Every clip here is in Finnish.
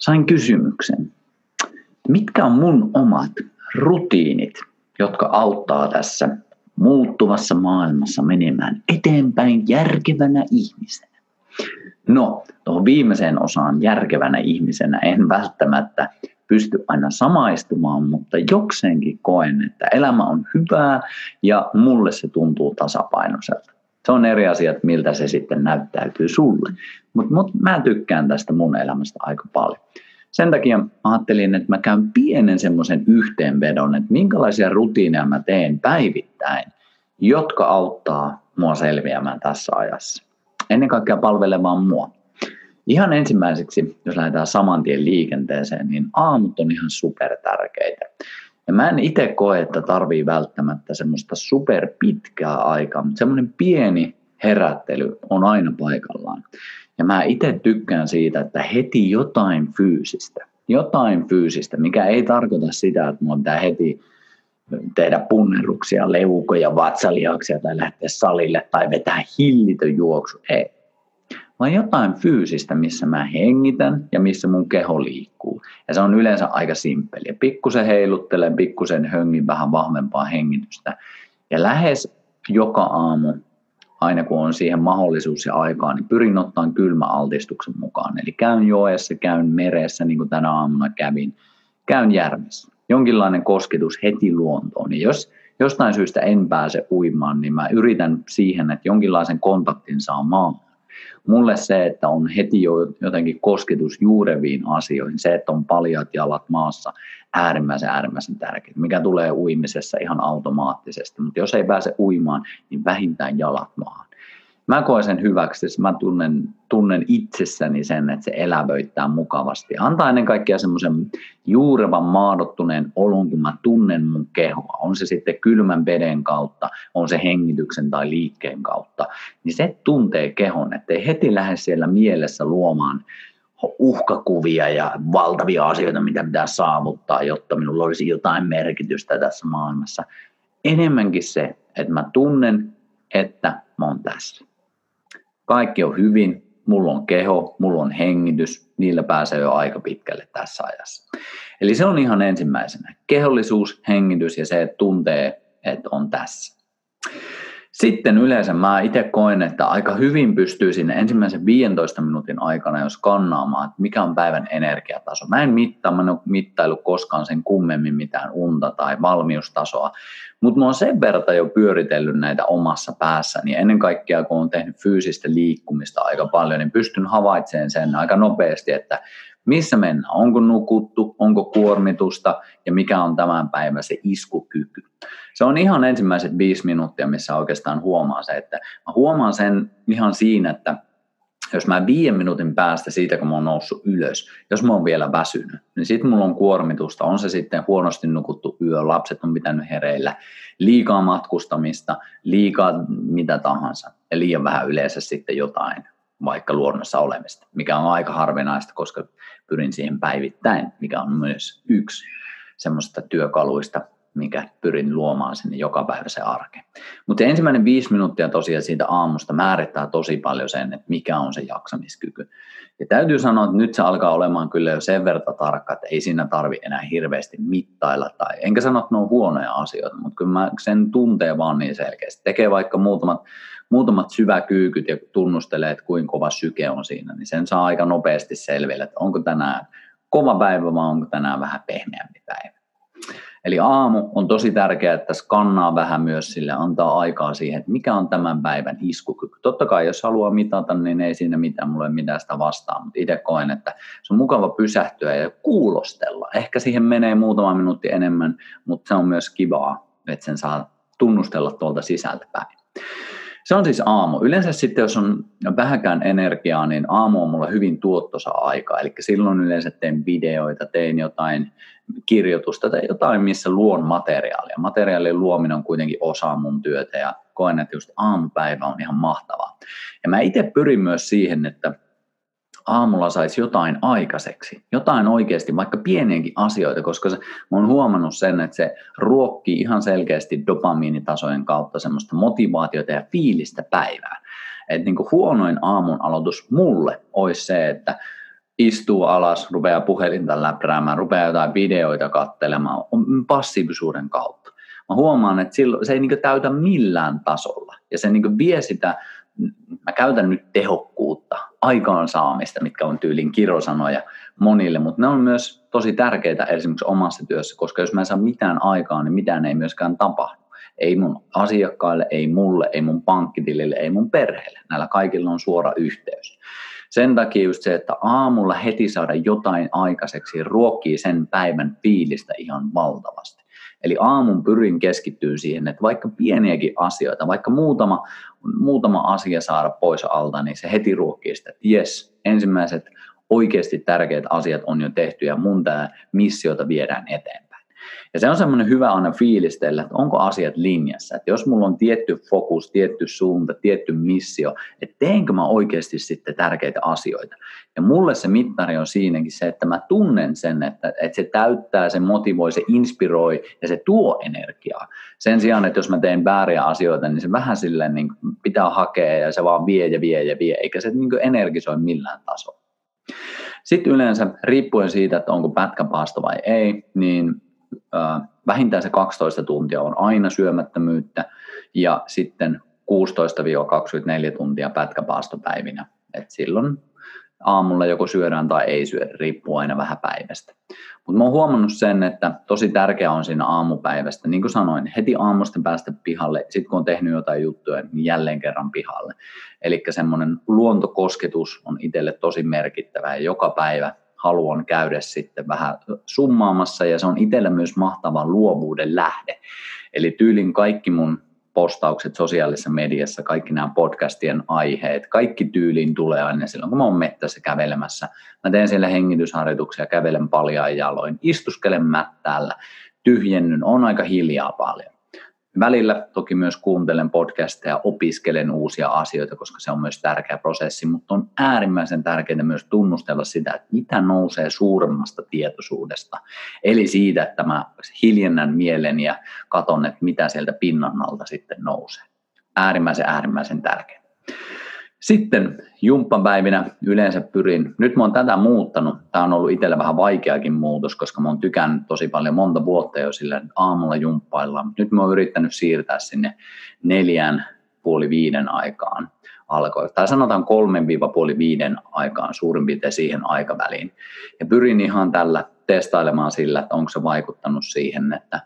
sain kysymyksen, mitkä on mun omat rutiinit, jotka auttaa tässä muuttuvassa maailmassa menemään eteenpäin järkevänä ihmisenä. No, tuohon viimeiseen osaan järkevänä ihmisenä en välttämättä pysty aina samaistumaan, mutta jokseenkin koen, että elämä on hyvää ja mulle se tuntuu tasapainoiselta. Se on eri asia, että miltä se sitten näyttäytyy sulle. Mutta mut mä tykkään tästä mun elämästä aika paljon. Sen takia ajattelin, että mä käyn pienen semmoisen yhteenvedon, että minkälaisia rutiineja mä teen päivittäin, jotka auttaa mua selviämään tässä ajassa. Ennen kaikkea palvelemaan mua. Ihan ensimmäiseksi, jos lähdetään saman tien liikenteeseen, niin aamut on ihan super tärkeitä. Ja mä en itse koe, että tarvii välttämättä semmoista super pitkää aikaa, mutta semmoinen pieni herättely on aina paikallaan. Ja mä itse tykkään siitä, että heti jotain fyysistä, jotain fyysistä, mikä ei tarkoita sitä, että mun pitää heti tehdä punnerruksia, leukoja, vatsalihaksia tai lähteä salille tai vetää hillitön juoksu. Ei. Vaan jotain fyysistä, missä mä hengitän ja missä mun keho liikkuu. Ja se on yleensä aika simppeliä. Pikkusen heiluttelen, pikkusen höngin vähän vahvempaa hengitystä. Ja lähes joka aamu aina kun on siihen mahdollisuus ja aikaa, niin pyrin ottaa kylmäaltistuksen mukaan. Eli käyn joessa, käyn meressä, niin kuin tänä aamuna kävin, käyn järvessä. Jonkinlainen kosketus heti luontoon. Ja jos jostain syystä en pääse uimaan, niin mä yritän siihen, että jonkinlaisen kontaktin saa maan. Mulle se, että on heti jo jotenkin kosketus juureviin asioihin, se, että on paljat jalat maassa, äärimmäisen äärimmäisen tärkeää, mikä tulee uimisessa ihan automaattisesti. Mutta jos ei pääse uimaan, niin vähintään jalat maahan. Mä koen sen hyväksi, että mä tunnen, tunnen itsessäni sen, että se elävöittää mukavasti. Antaa ennen kaikkea semmoisen juurevan maadottuneen olon, kun mä tunnen mun kehoa. On se sitten kylmän veden kautta, on se hengityksen tai liikkeen kautta. Niin se tuntee kehon, ettei heti lähde siellä mielessä luomaan uhkakuvia ja valtavia asioita, mitä pitää saavuttaa, jotta minulla olisi jotain merkitystä tässä maailmassa. Enemmänkin se, että mä tunnen, että mä oon tässä. Kaikki on hyvin, mulla on keho, mulla on hengitys, niillä pääsee jo aika pitkälle tässä ajassa. Eli se on ihan ensimmäisenä. Kehollisuus, hengitys ja se, että tuntee, että on tässä. Sitten yleensä mä itse koen, että aika hyvin pystyy sinne ensimmäisen 15 minuutin aikana jo skannaamaan, että mikä on päivän energiataso. Mä en mittaa, mä en ole mittailu koskaan sen kummemmin mitään unta tai valmiustasoa, mutta mä oon sen verran jo pyöritellyt näitä omassa päässäni. Ennen kaikkea, kun on tehnyt fyysistä liikkumista aika paljon, niin pystyn havaitsemaan sen aika nopeasti, että missä mennään, onko nukuttu, onko kuormitusta? Ja mikä on tämän päivän se iskukyky. Se on ihan ensimmäiset viisi minuuttia, missä oikeastaan huomaa se, että mä huomaan sen ihan siinä, että jos mä viiden minuutin päästä siitä, kun mä oon noussut ylös, jos mä oon vielä väsynyt, niin sitten mulla on kuormitusta, on se sitten huonosti nukuttu yö, lapset on pitänyt hereillä, liikaa matkustamista, liikaa mitä tahansa. Ja liian vähän yleensä sitten jotain vaikka luonnossa olemista, mikä on aika harvinaista, koska pyrin siihen päivittäin, mikä on myös yksi semmoista työkaluista, mikä pyrin luomaan sinne joka päivä se arke. Mutta ensimmäinen viisi minuuttia tosiaan siitä aamusta määrittää tosi paljon sen, että mikä on se jaksamiskyky. Ja täytyy sanoa, että nyt se alkaa olemaan kyllä jo sen verran tarkka, että ei siinä tarvi enää hirveästi mittailla. Tai, enkä sano, että ne on huonoja asioita, mutta kyllä mä sen tuntee vaan niin selkeästi. Tekee vaikka muutamat, muutamat syväkyykyt ja tunnustelee, että kuinka kova syke on siinä, niin sen saa aika nopeasti selville, että onko tänään kova päivä vai onko tänään vähän pehmeämpi päivä. Eli aamu on tosi tärkeää, että skannaa vähän myös sille, antaa aikaa siihen, että mikä on tämän päivän iskukyky. Totta kai, jos haluaa mitata, niin ei siinä mitään, mulla ei mitään sitä vastaan, mutta itse koen, että se on mukava pysähtyä ja kuulostella. Ehkä siihen menee muutama minuutti enemmän, mutta se on myös kivaa, että sen saa tunnustella tuolta sisältä päin. Se on siis aamu. Yleensä sitten, jos on vähäkään energiaa, niin aamu on mulla hyvin tuottosa aika. Eli silloin yleensä teen videoita, teen jotain kirjoitusta tai jotain, missä luon materiaalia. Materiaalin luominen on kuitenkin osa mun työtä ja koen, että just aamupäivä on ihan mahtavaa. Ja mä itse pyrin myös siihen, että aamulla saisi jotain aikaiseksi, jotain oikeasti, vaikka pieniäkin asioita, koska se, mä oon huomannut sen, että se ruokkii ihan selkeästi dopamiinitasojen kautta semmoista motivaatiota ja fiilistä päivää. Että niin huonoin aamun aloitus mulle olisi se, että istuu alas, rupeaa puhelinta läpräämään, rupeaa jotain videoita katselemaan passiivisuuden kautta. Mä huomaan, että silloin, se ei niin täytä millään tasolla ja se niin vie sitä mä käytän nyt tehokkuutta, aikaansaamista, mitkä on tyylin kirosanoja monille, mutta ne on myös tosi tärkeitä esimerkiksi omassa työssä, koska jos mä en saa mitään aikaa, niin mitään ei myöskään tapahdu. Ei mun asiakkaille, ei mulle, ei mun pankkitilille, ei mun perheelle. Näillä kaikilla on suora yhteys. Sen takia just se, että aamulla heti saada jotain aikaiseksi ruokkii sen päivän fiilistä ihan valtavasti. Eli aamun pyrin keskittyä siihen, että vaikka pieniäkin asioita, vaikka muutama, muutama asia saada pois alta, niin se heti ruokkii sitä, että jes, ensimmäiset oikeasti tärkeät asiat on jo tehty ja mun tämä missiota viedään eteenpäin. Ja se on semmoinen hyvä aina fiilistellä, että onko asiat linjassa. Että jos mulla on tietty fokus, tietty suunta, tietty missio, että teenkö mä oikeasti sitten tärkeitä asioita. Ja mulle se mittari on siinäkin se, että mä tunnen sen, että, että se täyttää, se motivoi, se inspiroi ja se tuo energiaa. Sen sijaan, että jos mä teen vääriä asioita, niin se vähän silleen niin pitää hakea ja se vaan vie ja vie ja vie, eikä se niin energisoi millään tasolla. Sitten yleensä, riippuen siitä, että onko pätkäpaasto vai ei, niin vähintään se 12 tuntia on aina syömättömyyttä ja sitten 16-24 tuntia pätkäpaastopäivinä. Et silloin aamulla joko syödään tai ei syödä, riippuu aina vähän päivästä. Mutta mä oon huomannut sen, että tosi tärkeää on siinä aamupäivästä, niin kuin sanoin, heti aamusta päästä pihalle, sitten kun on tehnyt jotain juttuja, niin jälleen kerran pihalle. Eli semmoinen luontokosketus on itselle tosi merkittävä ja joka päivä haluan käydä sitten vähän summaamassa ja se on itselle myös mahtava luovuuden lähde. Eli tyylin kaikki mun postaukset sosiaalisessa mediassa, kaikki nämä podcastien aiheet, kaikki tyyliin tulee aina silloin, kun mä oon mettässä kävelemässä. Mä teen siellä hengitysharjoituksia, kävelen paljaan jaloin, istuskelen mättäällä, tyhjennyn, on aika hiljaa paljon. Välillä toki myös kuuntelen podcasteja, opiskelen uusia asioita, koska se on myös tärkeä prosessi, mutta on äärimmäisen tärkeää myös tunnustella sitä, että mitä nousee suuremmasta tietoisuudesta. Eli siitä, että mä hiljennän mielen ja katon, että mitä sieltä pinnan alta sitten nousee. Äärimmäisen, äärimmäisen tärkeää. Sitten jumppapäivinä yleensä pyrin, nyt mä oon tätä muuttanut, tämä on ollut itsellä vähän vaikeakin muutos, koska mä oon tykännyt tosi paljon monta vuotta jo sillä aamulla jumppaillaan, nyt mä oon yrittänyt siirtää sinne neljän puoli viiden aikaan alkoi, tai sanotaan kolmen viiva puoli viiden aikaan suurin piirtein siihen aikaväliin. Ja pyrin ihan tällä testailemaan sillä, että onko se vaikuttanut siihen, että,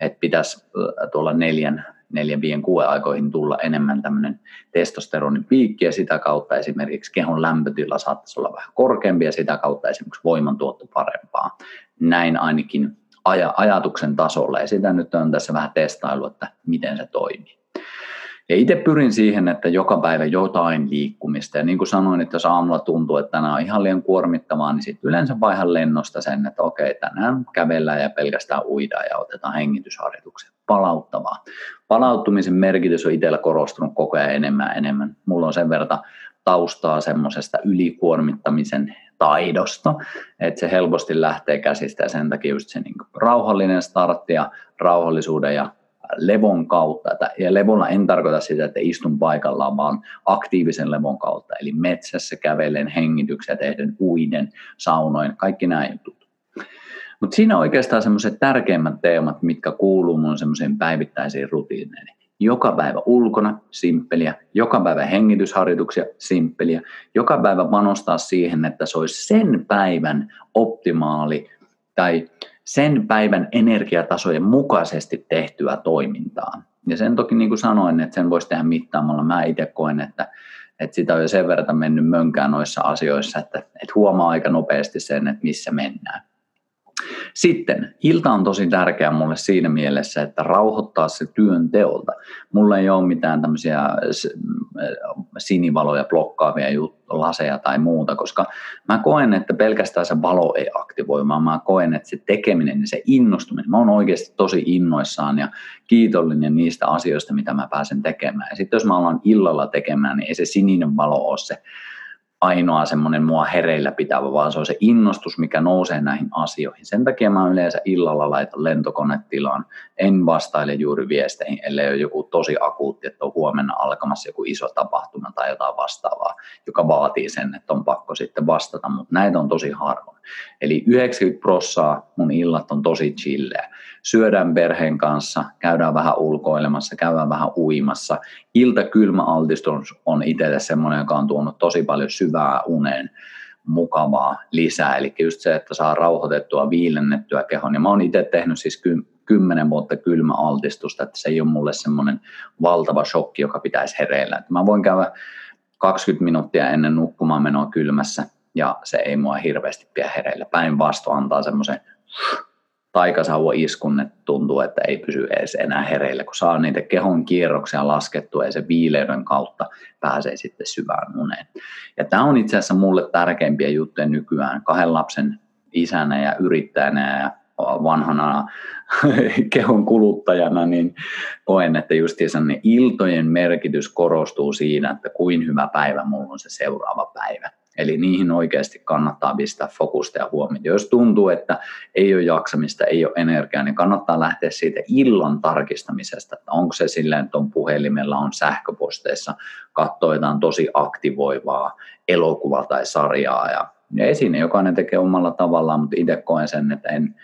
että pitäisi tuolla neljän neljän, viien, kuuden aikoihin tulla enemmän tämmöinen testosteronin piikki ja sitä kautta esimerkiksi kehon lämpötila saattaisi olla vähän korkeampi ja sitä kautta esimerkiksi voimantuotto parempaa. Näin ainakin aj- ajatuksen tasolla ja sitä nyt on tässä vähän testailu, että miten se toimii. Ja itse pyrin siihen, että joka päivä jotain liikkumista. Ja niin kuin sanoin, että jos aamulla tuntuu, että tänään on ihan liian kuormittavaa, niin sitten yleensä vaihan lennosta sen, että okei, tänään kävellään ja pelkästään uidaan ja otetaan hengitysharjoituksia. Palauttavaa. Palauttumisen merkitys on itsellä korostunut koko ajan enemmän ja enemmän. Mulla on sen verran taustaa semmoisesta ylikuormittamisen taidosta, että se helposti lähtee käsistä ja sen takia just se niin rauhallinen startti ja rauhallisuuden ja levon kautta. Ja levolla en tarkoita sitä, että istun paikallaan, vaan aktiivisen levon kautta. Eli metsässä kävelen, hengityksiä tehden, uiden, saunoin, kaikki nämä jutut. Mutta siinä oikeastaan semmoiset tärkeimmät teemat, mitkä kuuluu mun semmoiseen päivittäisiin rutiineihin. Joka päivä ulkona, simppeliä. Joka päivä hengitysharjoituksia, simppeliä. Joka päivä panostaa siihen, että se olisi sen päivän optimaali tai sen päivän energiatasojen mukaisesti tehtyä toimintaa. Ja sen toki niin kuin sanoin, että sen voisi tehdä mittaamalla. Mä itse koen, että, että sitä on jo sen verran mennyt mönkään noissa asioissa, että, että huomaa aika nopeasti sen, että missä mennään. Sitten ilta on tosi tärkeä mulle siinä mielessä, että rauhoittaa se työn teolta. Mulla ei ole mitään tämmöisiä sinivaloja blokkaavia laseja tai muuta, koska mä koen, että pelkästään se valo ei aktivoi, vaan mä koen, että se tekeminen ja se innostuminen, mä oon oikeasti tosi innoissaan ja kiitollinen niistä asioista, mitä mä pääsen tekemään. Ja sitten jos mä alan illalla tekemään, niin ei se sininen valo ole se ainoa semmoinen mua hereillä pitävä, vaan se on se innostus, mikä nousee näihin asioihin. Sen takia mä yleensä illalla laitan lentokonetilaan, en vastaile juuri viesteihin, ellei ole joku tosi akuutti, että on huomenna alkamassa joku iso tapahtuma tai jotain vastaavaa, joka vaatii sen, että on pakko sitten vastata, mutta näitä on tosi harvoin. Eli 90 prossaa mun illat on tosi chilleä. Syödään perheen kanssa, käydään vähän ulkoilemassa, käydään vähän uimassa. Ilta kylmä altistus on itselle semmoinen, joka on tuonut tosi paljon syvää uneen mukavaa lisää. Eli just se, että saa rauhoitettua, viilennettyä kehon. Ja mä oon itse tehnyt siis ky- kymmenen vuotta kylmä altistusta, että se ei ole mulle semmoinen valtava shokki, joka pitäisi hereillä. Että mä voin käydä 20 minuuttia ennen nukkumaan menoa kylmässä ja se ei mua hirveästi pidä hereillä. Päinvastoin antaa semmoisen taikasauva iskun, että tuntuu, että ei pysy edes enää hereillä, kun saa niitä kehon kierroksia laskettua ja se viileyden kautta pääsee sitten syvään uneen. Ja tämä on itse asiassa mulle tärkeimpiä juttuja nykyään kahden lapsen isänä ja yrittäjänä ja vanhana kehon kuluttajana, niin koen, että justiinsa ne iltojen merkitys korostuu siinä, että kuin hyvä päivä mulla on se seuraava päivä. Eli niihin oikeasti kannattaa pistää fokusta ja huomiota. Jos tuntuu, että ei ole jaksamista, ei ole energiaa, niin kannattaa lähteä siitä illan tarkistamisesta, että onko se silleen, että on puhelimella, on sähköposteissa, katsoo jotain tosi aktivoivaa elokuvaa tai sarjaa ja, ja esine jokainen tekee omalla tavallaan, mutta itse koen sen, että en,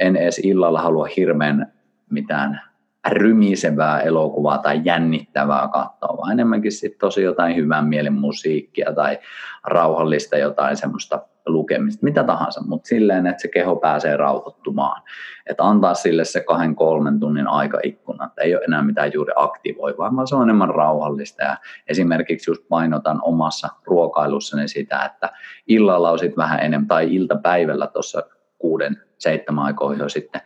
en edes illalla halua hirveän mitään rymisevää elokuvaa tai jännittävää katsoa, vaan enemmänkin sitten tosi jotain hyvän mielen musiikkia tai rauhallista jotain semmoista lukemista, mitä tahansa, mutta silleen, että se keho pääsee rauhoittumaan. Että antaa sille se kahden, kolmen tunnin aikaikkuna, että ei ole enää mitään juuri aktivoivaa, vaan se on enemmän rauhallista. Ja esimerkiksi just painotan omassa ruokailussani sitä, että illalla on sitten vähän enemmän, tai iltapäivällä tuossa kuuden, seitsemän aikoihin jo sitten,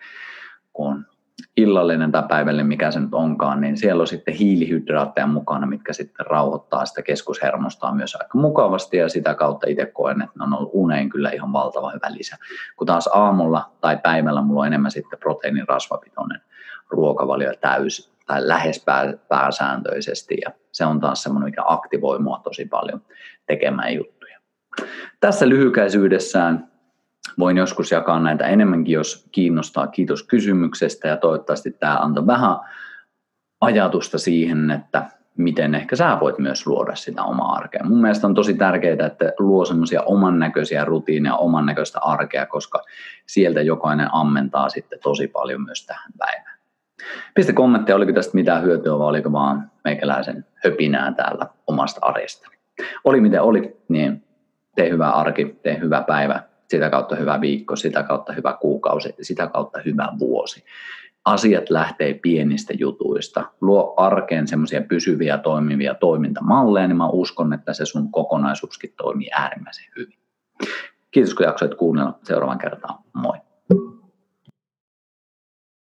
kun illallinen tai päivällinen, mikä se nyt onkaan, niin siellä on sitten hiilihydraatteja mukana, mitkä sitten rauhoittaa sitä keskushermostoa myös aika mukavasti ja sitä kautta itse koen, että ne on ollut uneen kyllä ihan valtava hyvä lisä. Kun taas aamulla tai päivällä mulla on enemmän sitten proteiinirasvapitoinen ruokavalio täysi tai lähes pää, pääsääntöisesti ja se on taas semmoinen, mikä aktivoi mua tosi paljon tekemään juttuja. Tässä lyhykäisyydessään voin joskus jakaa näitä enemmänkin, jos kiinnostaa. Kiitos kysymyksestä ja toivottavasti tämä antoi vähän ajatusta siihen, että miten ehkä sä voit myös luoda sitä omaa arkea. Mun mielestä on tosi tärkeää, että luo semmoisia oman näköisiä rutiineja, oman näköistä arkea, koska sieltä jokainen ammentaa sitten tosi paljon myös tähän päivään. Pistä kommentteja, oliko tästä mitään hyötyä vai oliko vaan meikäläisen höpinää täällä omasta arjesta. Oli miten oli, niin tee hyvä arki, tee hyvä päivä sitä kautta hyvä viikko, sitä kautta hyvä kuukausi, sitä kautta hyvä vuosi. Asiat lähtee pienistä jutuista. Luo arkeen semmoisia pysyviä toimivia toimintamalleja, niin mä uskon, että se sun kokonaisuuskin toimii äärimmäisen hyvin. Kiitos kun jaksoit kuunnella seuraavan kertaan.